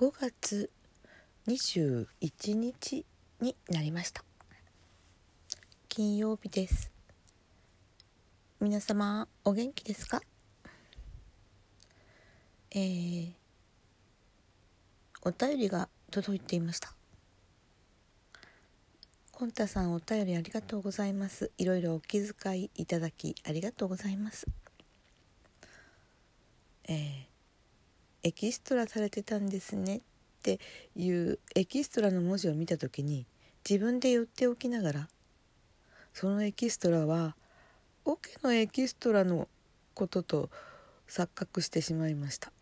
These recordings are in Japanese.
5月21日になりました。金曜日です。皆様お元気ですか？えー、お便りが届いていました。コンタさんお便りありがとうございます。いろいろお気遣いいただきありがとうございます。えー、エキストラされてたんですねっていうエキストラの文字を見た時に自分で言っておきながらそのエキストラはオケのエキストラのことと錯覚してしまいました。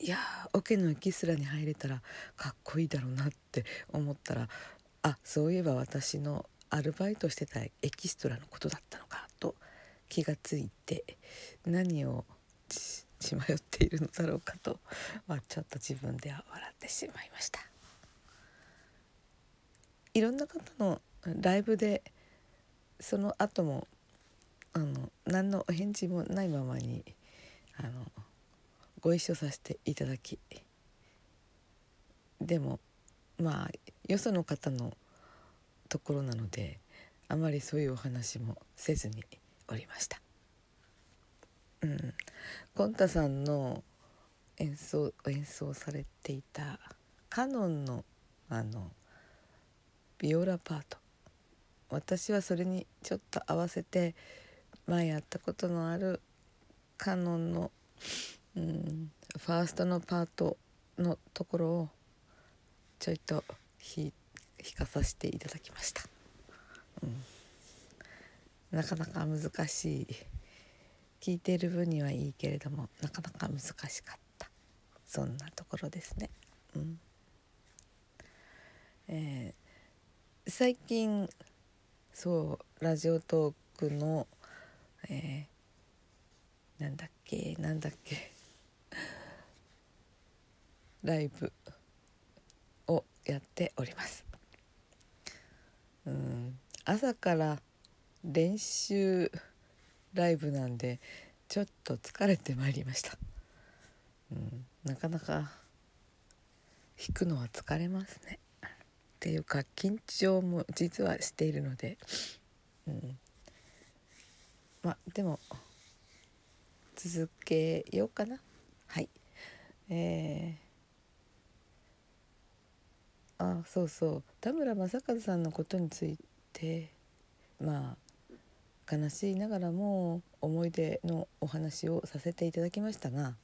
いやオケのエキストラに入れたらかっこいいだろうなって思ったらあそういえば私のアルバイトしてたエキストラのことだったのかと気がついて何を血迷っているのだろうかと、まあ、ちょっと自分では笑ってしまいました。いろんな方のライブでその後もあの何のお返事もないままにあのご一緒させていただきでもまあよその方のところなのであまりそういうお話もせずにおりました。うん、コンタさんの演奏演奏されていたカノンのあのビオラパート。私はそれにちょっと合わせて前やったことのあるカノンの、うん、ファーストのパートのところをちょいと弾かさせていただきました、うん、なかなか難しい聞いている分にはいいけれどもなかなか難しかったそんなところですね。うんえー、最近そうラジオトークの、えー、なんだっけなんだっけライブをやっております。うん朝から練習ライブなんでちょっと疲れてまいりました、うん、なかなか弾くのは疲れますね。っていうか緊張も実はしているので、うん、まあでも続けようかな。はい。えー、あそうそう。田村正和さんのことについてまあ悲しいながらも思い出のお話をさせていただきましたが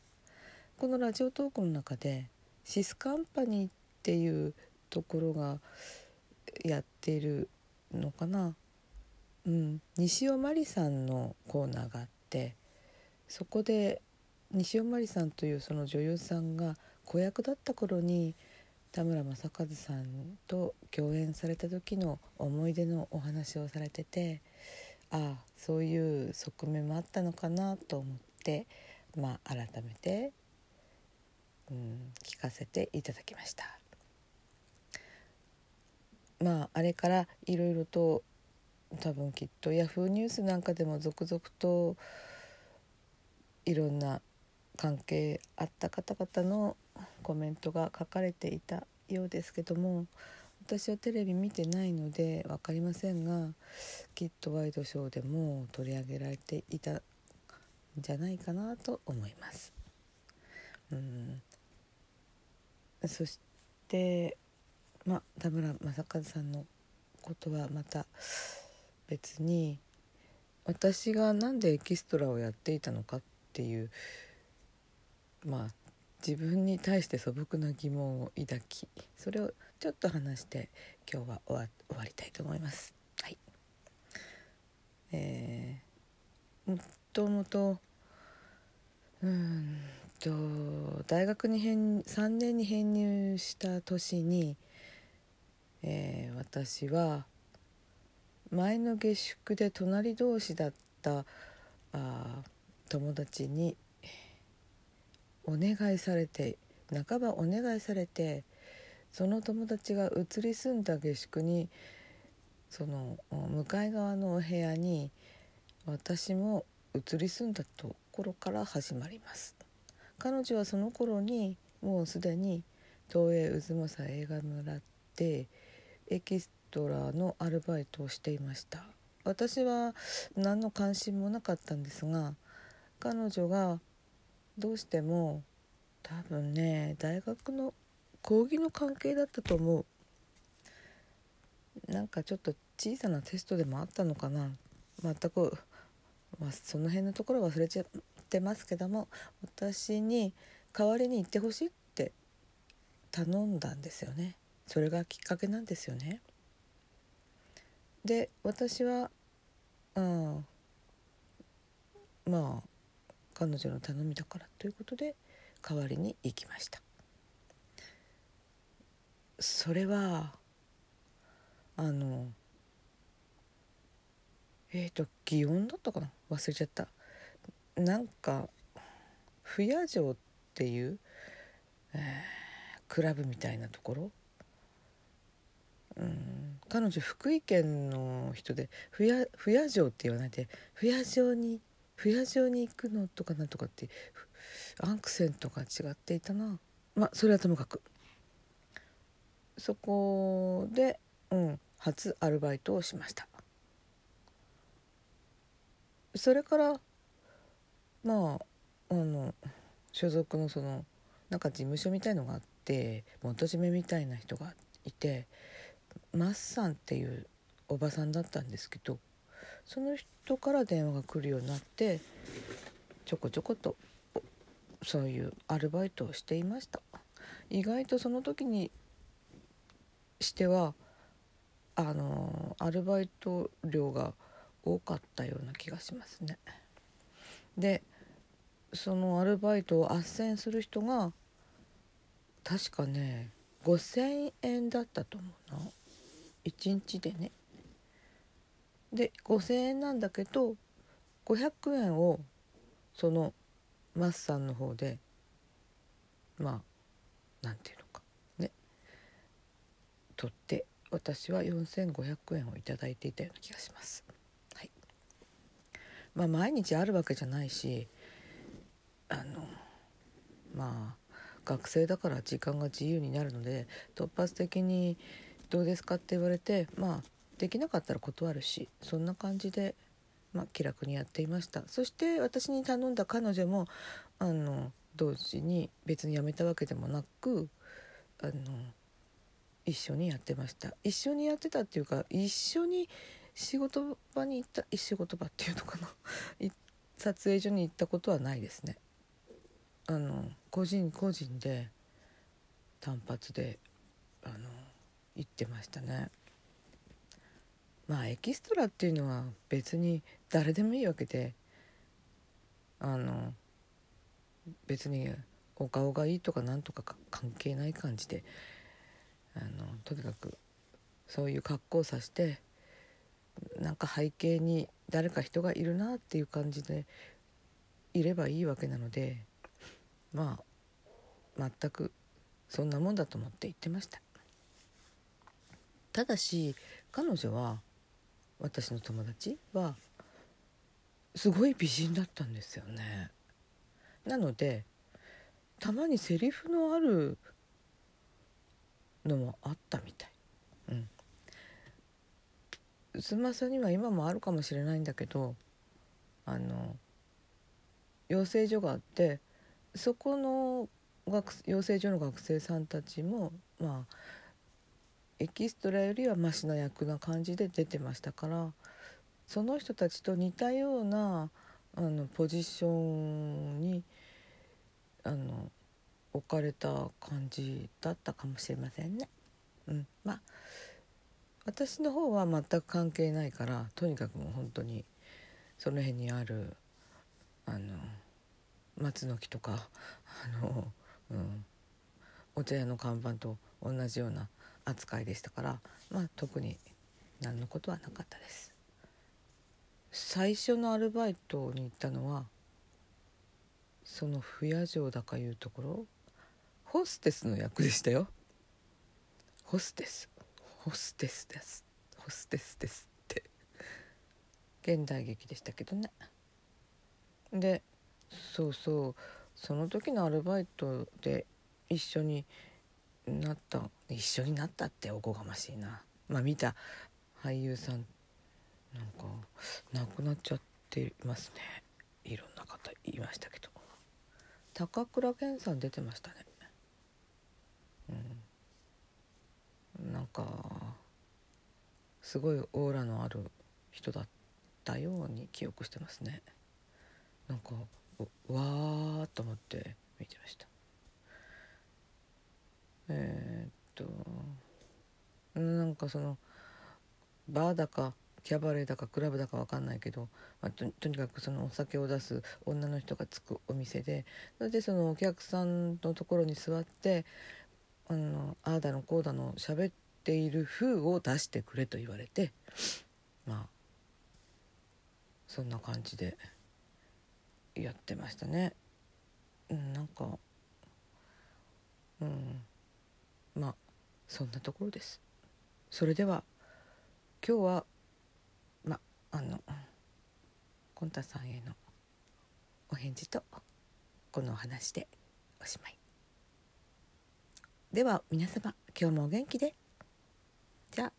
このラジオトークの中でシスカンパニーっていうところがやっているのかな、うん、西尾まりさんのコーナーがあってそこで西尾まりさんというその女優さんが子役だった頃に田村正和さんと共演された時の思い出のお話をされててああそういう側面もあったのかなと思ってまあ改めて、うん、聞かせていただきました。まああれからいろいろと多分きっとヤフーニュースなんかでも続々といろんな関係あった方々のコメントが書かれていたようですけども私はテレビ見てないので分かりませんがきっとワイドショーでも取り上げられていたんじゃないかなと思います。うんそしてまあ田村正和さんのことはまた別に私が何でエキストラをやっていたのかっていうまあ自分に対して素朴な疑問を抱きそれをちょっと話して今日は終わ終わりたいと思います。はい、えー、もともとうんと大学に編3年に編入した年に、えー、私は前の下宿で隣同士だったあ友達にお願いされて半ばお願いされてその友達が移り住んだ下宿にその向かい側のお部屋に私も移り住んだところから始まります。彼女はその頃にもうすでに東映渦政映画村でエキストラのアルバイトをしていました。私は何の関心もなかったんですが彼女がどうしても多分ね大学の講義の関係だったと思う。なんかちょっと小さなテストでもあったのかな。全く、まあ、その辺のところ忘れちゃってますけども私に代わりに行ってほしいって頼んだんですよね。それがきっかけなんですよね。で私はうんまあ彼女の頼みだからということで代わりに行きました。それはあのえっ、ー、と祇園だったかな？忘れちゃった。なんか不夜城っていう、えー、クラブみたいなところ？うん彼女福井県の人で不夜不夜城って言わないで不夜城に不夜城に行くのとかなんとかってアンクセントが違っていたな。まあそれはともかく。そこで、うん、初アルバイトをしました。それからまああの所属のそのなんか事務所みたいのがあって元締めみたいな人がいてマッサンっていうおばさんだったんですけどその人から電話が来るようになってちょこちょことそういうアルバイトをしていました意外とその時にしてはあのアルバイト料が多かったような気がしますね。でそのアルバイトを斡旋する人が確かね5,000円だったと思うな1日でね。で5,000円なんだけど500円をそのマッサンの方でまあなんていうのかね取って私は4,500円を頂いていたような気がします。はいまあ、毎日あるわけじゃないしあのまあ学生だから時間が自由になるので突発的に「どうですか?」って言われてまあできなかったら断るしそんな感じで、まあ、気楽にやっていました。そして私に頼んだ彼女もあの同時に別に辞めたわけでもなくあの一緒にやってました。一緒にやってたっていうか一緒に仕事場に行った仕事場っていうのかな。撮影所に行ったことはないですね。あの個人個人で単発であの行ってましたね。まあエキストラっていうのは別に誰でもいいわけであの別にお顔がいいとかなんとか関係ない感じであのとにかくそういう格好をさしてなんか背景に誰か人がいるなっていう感じでいればいいわけなのでまあ全くそんなもんだと思って言ってました。ただし彼女は私の友達はすごい美人だったんですよね。なのでたまにセリフのあるのもあったみたい。うん。スマさには今もあるかもしれないんだけどあの養成所があってそこの学養成所の学生さんたちもまあエキストラよりはマシな役な感じで出てましたからその人たちと似たようなあのポジションにあの置かれた感じだったかもしれませんね。うん、まあ私の方は全く関係ないからとにかくもう本当にその辺にあるあの松の木とかあの、うん、お茶屋の看板と同じような扱いでしたからまあ特に何のことはなかったです。最初のアルバイトに行ったのはその不夜城だかいうところホステスの役でしたよ。ホステス。ホステスです。ホステスですって。現代劇でしたけどね。でそうそうその時のアルバイトで一緒になった一緒になったっておこがましいな。まあ見た俳優さんなんか亡くなっちゃってますね。いろんな方いましたけど。高倉健さん出てましたね。うん。なんかすごいオーラのある人だったように記憶してますね。なんかわーっと思って見てましたえー、っとなんかそのバーだかキャバレーだかクラブだか分かんないけど、まあ、ととにかくそのお酒を出す女の人がつくお店でそれでそのお客さんのところに座ってあのああだのこうだの喋っている風を出してくれと言われてまあそんな感じでやってましたね。うん、なんかうんまあそんなところです。それでは今日はまあのコンタさんへのお返事とこのお話でおしまい。では皆様今日もお元気でじゃあ